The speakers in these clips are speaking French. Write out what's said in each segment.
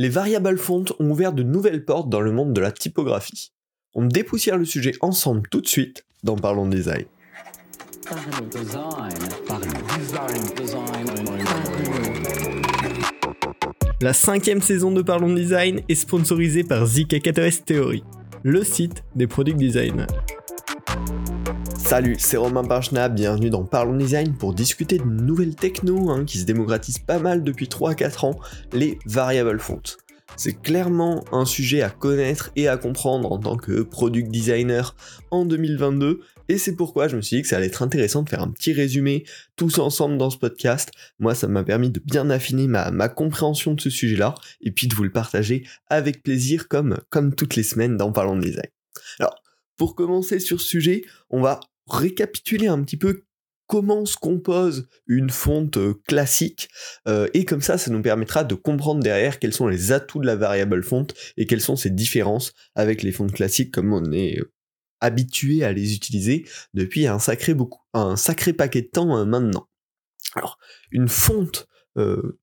les variable font ont ouvert de nouvelles portes dans le monde de la typographie. On dépoussière le sujet ensemble tout de suite dans Parlons Design. La cinquième saison de Parlons Design est sponsorisée par ZKKTOS Theory, le site des product designers. Salut, c'est Romain Parchna, bienvenue dans Parlons Design pour discuter de nouvelles techno hein, qui se démocratisent pas mal depuis 3-4 ans, les variable fonts. C'est clairement un sujet à connaître et à comprendre en tant que product designer en 2022 et c'est pourquoi je me suis dit que ça allait être intéressant de faire un petit résumé tous ensemble dans ce podcast. Moi, ça m'a permis de bien affiner ma, compréhension de ce sujet-là et puis de vous le partager avec plaisir comme, comme toutes les semaines dans Parlons de Design. Alors, pour commencer sur ce sujet, on va récapituler un petit peu comment se compose une fonte euh, classique euh, et comme ça ça nous permettra de comprendre derrière quels sont les atouts de la variable fonte et quelles sont ses différences avec les fontes classiques comme on est euh, habitué à les utiliser depuis un sacré beaucoup paquet de temps maintenant. Alors une fonte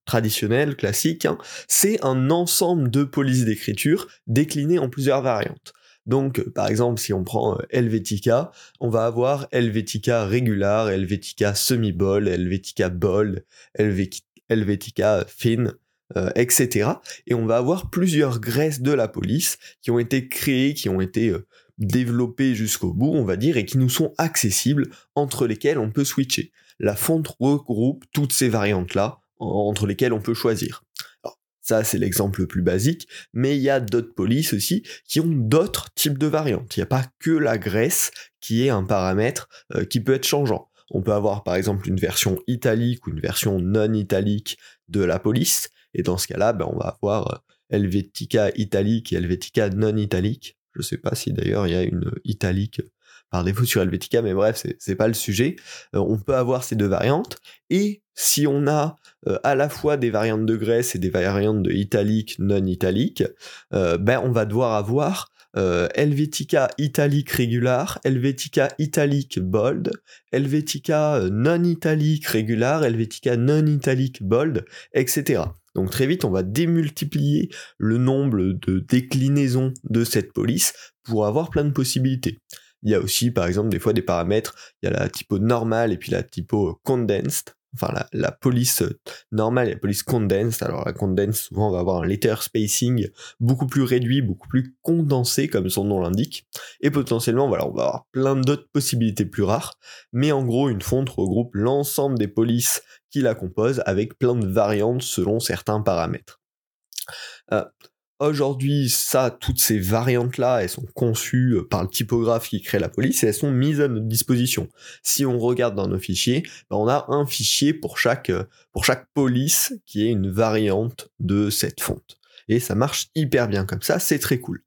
traditionnelle, classique, hein, c'est un ensemble de polices d'écriture déclinées en plusieurs variantes. Donc, par exemple, si on prend euh, Helvetica, on va avoir Helvetica régular, Helvetica semi-bold, Helvetica bold, Helvetica fin, euh, etc. Et on va avoir plusieurs graisses de la police qui ont été créées, qui ont été euh, développées jusqu'au bout, on va dire, et qui nous sont accessibles, entre lesquelles on peut switcher. La fonte regroupe toutes ces variantes-là, entre lesquelles on peut choisir. Ça, c'est l'exemple le plus basique, mais il y a d'autres polices aussi qui ont d'autres types de variantes. Il n'y a pas que la graisse qui est un paramètre euh, qui peut être changeant. On peut avoir par exemple une version italique ou une version non italique de la police, et dans ce cas-là, ben, on va avoir euh, Helvetica italique et Helvetica non italique. Je ne sais pas si d'ailleurs il y a une italique par défaut sur Helvetica, mais bref, c'est pas le sujet. Euh, on peut avoir ces deux variantes, et si on a euh, à la fois des variantes de graisse et des variantes de italique, non italique, euh, ben on va devoir avoir Helvetica italique régular, Helvetica italique bold, Helvetica non italique régular, Helvetica non italique bold, etc. Donc très vite, on va démultiplier le nombre de déclinaisons de cette police pour avoir plein de possibilités. Il y a aussi, par exemple, des fois des paramètres. Il y a la typo normale et puis la typo condensed. Enfin, la, police normale et la police condensed. Alors, la condensed, souvent, on va avoir un letter spacing beaucoup plus réduit, beaucoup plus condensé, comme son nom l'indique. Et potentiellement, voilà, on va avoir plein d'autres possibilités plus rares. Mais en gros, une fonte regroupe l'ensemble des polices qui la composent avec plein de variantes selon certains paramètres. Euh, Aujourd'hui, ça, toutes ces variantes-là, elles sont conçues euh, par le typographe qui crée la police et elles sont mises à notre disposition. Si on regarde dans nos fichiers, ben, on a un fichier pour chaque, euh, pour chaque police qui est une variante de cette fonte. Et ça marche hyper bien comme ça, c'est très cool.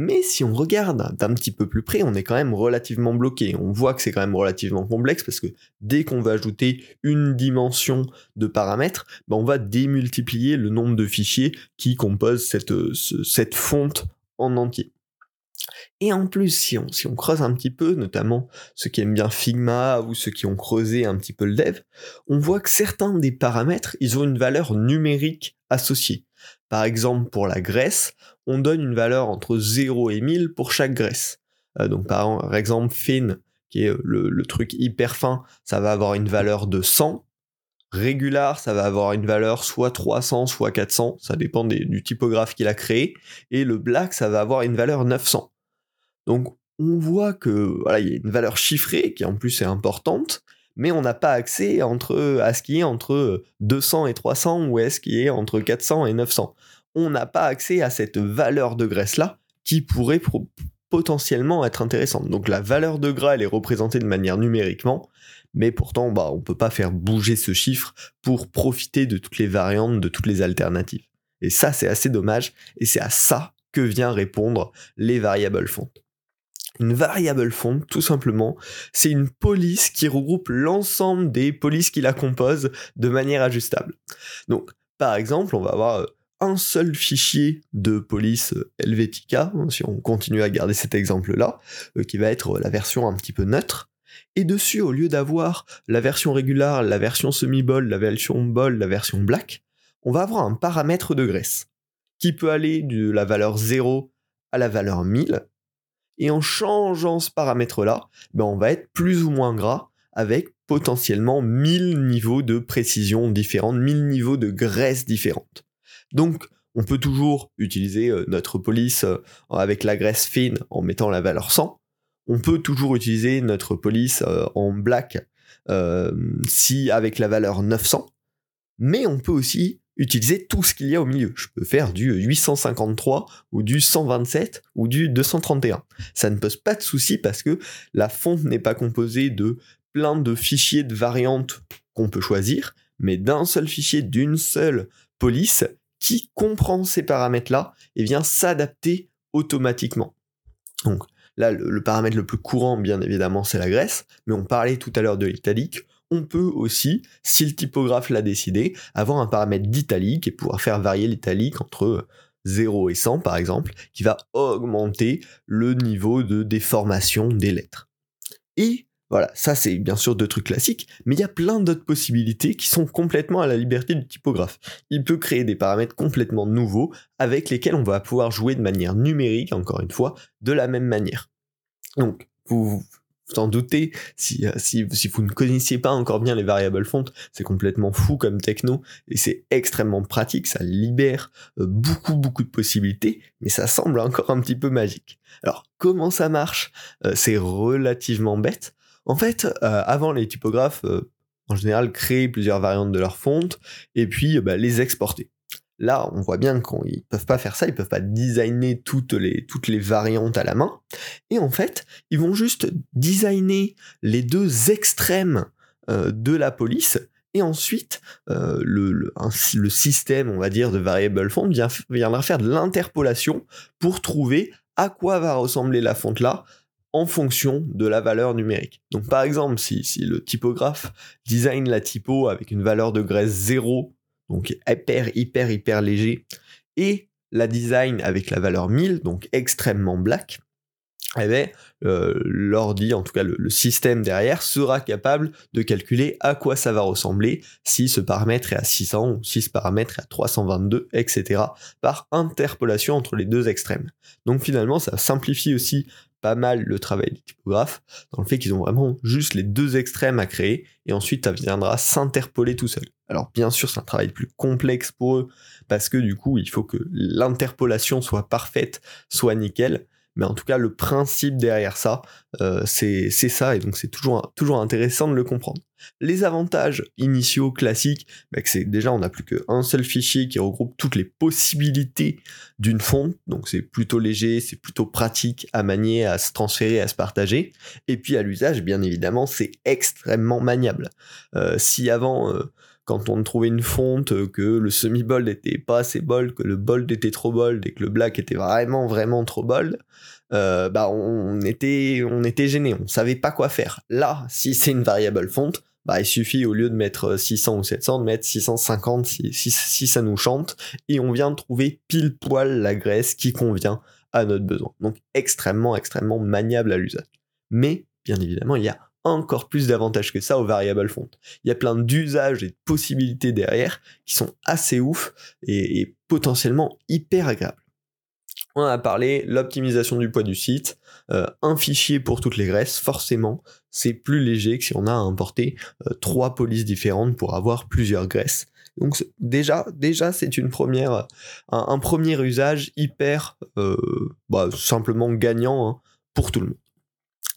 Mais si on regarde d'un petit peu plus près, on est quand même relativement bloqué. On voit que c'est quand même relativement complexe parce que dès qu'on va ajouter une dimension de paramètres, ben on va démultiplier le nombre de fichiers qui composent cette, cette fonte en entier. Et en plus, si on, si on creuse un petit peu, notamment ceux qui aiment bien Figma ou ceux qui ont creusé un petit peu le dev, on voit que certains des paramètres, ils ont une valeur numérique associée. Par exemple, pour la graisse, on donne une valeur entre 0 et 1000 pour chaque graisse. Euh, donc par exemple, fin, qui est le, truc hyper fin, ça va avoir une valeur de 100. Régular, ça va avoir une valeur soit 300, soit 400, ça dépend du typographe qu'il a créé. Et le black, ça va avoir une valeur 900. Donc on voit que voilà, il y a une valeur chiffrée qui en plus est importante, mais on n'a pas accès à ce qui est entre 200 et 300 ou à ce qui est entre 400 et 900. On n'a pas accès à cette valeur de graisse-là qui pourrait potentiellement être intéressante. Donc la valeur de gras, elle est représentée de manière numériquement, mais pourtant, bah, on ne peut pas faire bouger ce chiffre pour profiter de toutes les variantes, de toutes les alternatives. Et ça, c'est assez dommage, et c'est à ça que vient répondre les variables font. Une variable font, tout simplement, c'est une police qui regroupe l'ensemble des polices qui la composent de manière ajustable. Donc, par exemple, on va avoir euh, un seul fichier de police euh, Helvetica, hein, si on continue à garder cet exemple-là, euh, qui va être la version un petit peu neutre. Et dessus, au lieu d'avoir la version régulière, la version semi-ball, la version ball, la version black, on va avoir un paramètre de graisse. qui peut aller de la valeur 0 à la valeur 1000. Et en changeant ce paramètre-là, ben on va être plus ou moins gras avec potentiellement 1000 niveaux de précision différentes, 1000 niveaux de graisse différentes. Donc, on peut toujours utiliser euh, notre police euh, avec la graisse fine en mettant la valeur 100. On peut toujours utiliser notre police euh, en black si avec la valeur 900. Mais on peut aussi utiliser tout ce qu'il y a au milieu. Je peux faire du 853 ou du 127 ou du 231. Ça ne pose pas de souci parce que la fonte n'est pas composée de plein de fichiers de variantes qu'on peut choisir, mais d'un seul fichier d'une seule police qui comprend ces paramètres-là et vient s'adapter automatiquement. Donc là, le, paramètre le plus courant, bien évidemment, c'est la graisse, mais on parlait tout à l'heure de l'italique. On peut aussi, si le typographe l'a décidé, avoir un paramètre d'italique et pouvoir faire varier l'italique entre 0 et 100 par exemple, qui va augmenter le niveau de déformation des lettres. Et voilà, ça c'est bien sûr deux trucs classiques, mais il y a plein d'autres possibilités qui sont complètement à la liberté du typographe. Il peut créer des paramètres complètement nouveaux avec lesquels on va pouvoir jouer de manière numérique, encore une fois, de la même manière. Donc, vous vous en doutez, si, euh, si, si, vous ne connaissiez pas encore bien les variables font, c'est complètement fou comme techno, et c'est extrêmement pratique, ça libère euh, beaucoup beaucoup de possibilités, mais ça semble encore un petit peu magique. Alors, comment ça marche euh, C'est relativement bête. En fait, avant les typographes, en général, créaient plusieurs variantes de leur fonte et puis bah, les exporter. Là, on voit bien qu'ils peuvent pas faire ça, ils peuvent pas designer toutes les, toutes les variantes à la main. Et en fait, ils vont juste designer les deux extrêmes euh, de la police et ensuite le, le, système, on va dire, de variable font viendra faire de l'interpolation pour trouver à quoi va ressembler la fonte là en fonction de la valeur numérique. Donc par exemple, si, le typographe design la typo avec une valeur de graisse 0, donc hyper, hyper, hyper léger, et la design avec la valeur 1000, donc extrêmement black, eh bien, euh, l'ordi, en tout cas le, système derrière, sera capable de calculer à quoi ça va ressembler si ce paramètre est à 600 ou si ce paramètre est à 322, etc. par interpolation entre les deux extrêmes. Donc finalement, ça simplifie aussi pas mal le travail des typographes, dans le fait qu'ils ont vraiment juste les deux extrêmes à créer, et ensuite ça viendra s'interpoler tout seul. Alors bien sûr c'est un travail plus complexe pour eux, parce que du coup il faut que l'interpolation soit parfaite, soit nickel, mais en tout cas le principe derrière ça, euh, c'est ça, et donc c'est toujours, toujours intéressant de le comprendre. Les avantages initiaux classiques, bah, c'est déjà on n'a plus qu'un seul fichier qui regroupe toutes les possibilités d'une fonte, donc c'est plutôt léger, c'est plutôt pratique à manier, à se transférer, à se partager. Et puis à l'usage, bien évidemment, c'est extrêmement maniable. Euh, si avant euh, quand on trouvait une fonte, euh, que le semi-bold n'était pas assez bold, que le bold était trop bold et que le black était vraiment vraiment trop bold, bah on, était on était gêné, on savait pas quoi faire. Là, si c'est une variable fonte, bah, il suffit au lieu de mettre 600 ou 700 de mettre 650 si, si, ça nous chante et on vient de trouver pile poil la graisse qui convient à notre besoin. Donc extrêmement extrêmement maniable à l'usage. Mais bien évidemment, il y a encore plus d'avantages que ça aux variables font. Il y a plein d'usages et de possibilités derrière qui sont assez ouf et potentiellement hyper agréables on a parlé l'optimisation du poids du site, euh, un fichier pour toutes les graisses, forcément, c'est plus léger que si on a à importer euh, trois polices différentes pour avoir plusieurs graisses. Donc déjà, déjà c'est première, un, premier usage hyper euh, bah, simplement gagnant hein, pour tout le monde.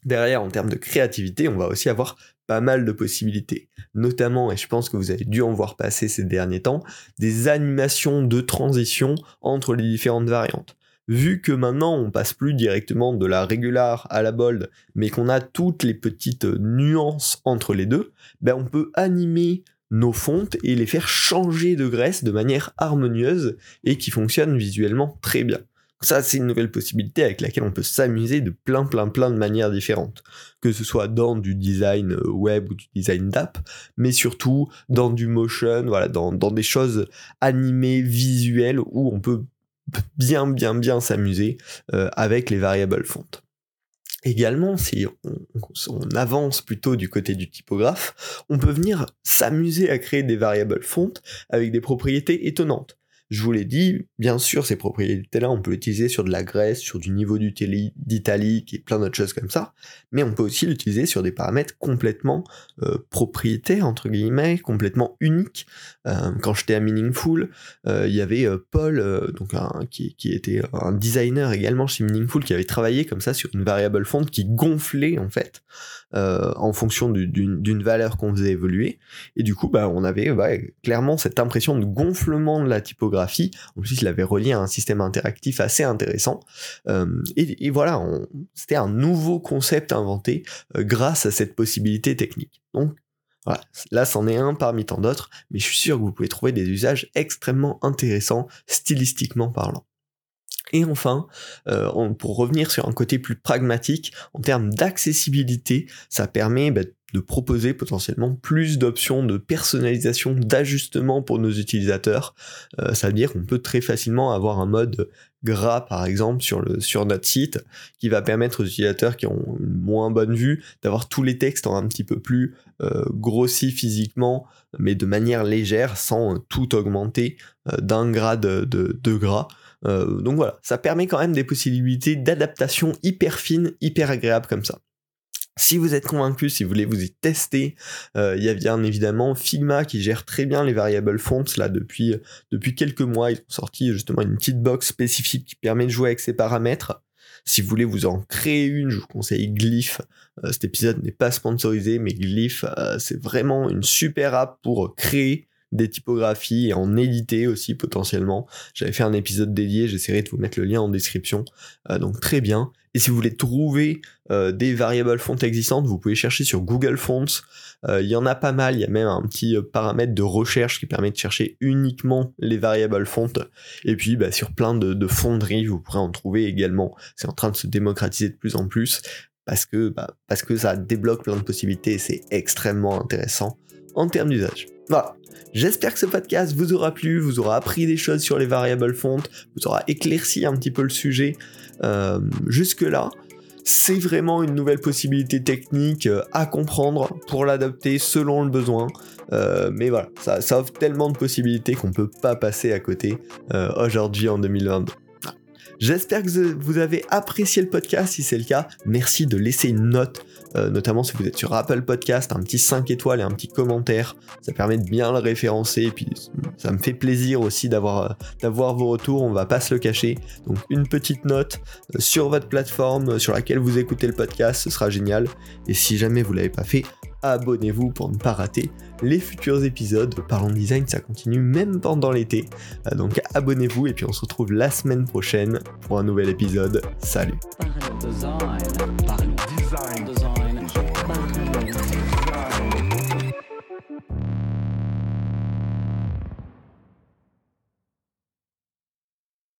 Derrière, en termes de créativité, on va aussi avoir pas mal de possibilités. Notamment, et je pense que vous avez dû en voir passer ces derniers temps, des animations de transition entre les différentes variantes vu que maintenant on passe plus directement de la régular à la bold, mais qu'on a toutes les petites nuances entre les deux, ben on peut animer nos fontes et les faire changer de graisse de manière harmonieuse et qui fonctionne visuellement très bien. Ça, c'est une nouvelle possibilité avec laquelle on peut s'amuser de plein, plein, plein de manières différentes. Que ce soit dans du design web ou du design d'app, mais surtout dans du motion, voilà, dans, des choses animées, visuelles, où on peut bien bien bien s'amuser euh, avec les variables fontes. Également, si on, avance plutôt du côté du typographe, on peut venir s'amuser à créer des variables fontes avec des propriétés étonnantes. Je vous l'ai dit, bien sûr, ces propriétés-là, on peut l'utiliser sur de la graisse, sur du niveau d'italique et plein d'autres choses comme ça, mais on peut aussi l'utiliser sur des paramètres complètement euh, propriétaires, entre guillemets, complètement uniques. Euh, quand j'étais à Meaningful, euh, il y avait Paul, qui, était un designer également chez Meaningful, qui avait travaillé comme ça sur une variable font qui gonflait en fait en fonction d'une valeur qu'on faisait évoluer. Et du coup, bah, on avait clairement cette impression de gonflement de la typographie. En plus, il avait relié à un système interactif assez intéressant. Euh, et, voilà, c'était un nouveau concept inventé euh, grâce à cette possibilité technique. Donc, voilà, là c'en est un parmi tant d'autres, mais je suis sûr que vous pouvez trouver des usages extrêmement intéressants, stylistiquement parlant. Et enfin, euh, pour revenir sur un côté plus pragmatique, en termes d'accessibilité, ça permet bah, de proposer potentiellement plus d'options de personnalisation, d'ajustement pour nos utilisateurs. Euh, ça veut dire qu'on peut très facilement avoir un mode gras par exemple sur, notre site qui va permettre aux utilisateurs qui ont une moins bonne vue d'avoir tous les textes en un petit peu plus euh, grossis physiquement mais de manière légère sans tout augmenter euh, d'un grade de, de, gras. Donc voilà, ça permet quand même des possibilités d'adaptation hyper fines, hyper agréables comme ça. Si vous êtes convaincu, si vous voulez vous y tester, euh, il y a bien évidemment Figma qui gère très bien les variables fonts là depuis, quelques mois. Ils ont sorti justement une petite box spécifique qui permet de jouer avec ces paramètres. Si vous voulez vous en créer une, je vous conseille Glyph. Euh, cet épisode n'est pas sponsorisé, mais Glyph, euh, c'est vraiment une super app pour créer des typographies et en éditer aussi potentiellement. J'avais fait un épisode dédié, j'essaierai de vous mettre le lien en description. donc très bien. Et si vous voulez trouver euh, des variables fonts existantes, vous pouvez chercher sur Google Fonts. Euh, il y en a pas mal, il y a même un petit euh, paramètre de recherche qui permet de chercher uniquement les variables fonts. Et puis bah, sur plein de, fonderies, vous pourrez en trouver également. C'est en train de se démocratiser de plus en plus parce que, bah, parce que ça débloque plein de possibilités et c'est extrêmement intéressant en termes d'usage. Voilà. J'espère que ce podcast vous aura plu, vous aura appris des choses sur les variables fontes, vous aura éclairci un petit peu le sujet. Euh, jusque-là, c'est vraiment une nouvelle possibilité technique euh, à comprendre pour l'adapter selon le besoin. Euh, mais voilà, ça, offre tellement de possibilités qu'on peut pas passer à côté aujourd'hui en 2022. J'espère que vous avez apprécié le podcast. Si c'est le cas, merci de laisser une note, euh, notamment si vous êtes sur Apple Podcast, un petit 5 étoiles et un petit commentaire. Ça permet de bien le référencer. Et puis ça me fait plaisir aussi d'avoir, d'avoir vos retours. On va pas se le cacher. Donc une petite note euh, sur votre plateforme sur laquelle vous écoutez le podcast, ce sera génial. Et si jamais vous l'avez pas fait, abonnez-vous pour ne pas rater les futurs épisodes. Parlons design, ça continue même pendant l'été. Euh, donc abonnez-vous et puis on se retrouve la semaine prochaine pour un nouvel épisode. Salut.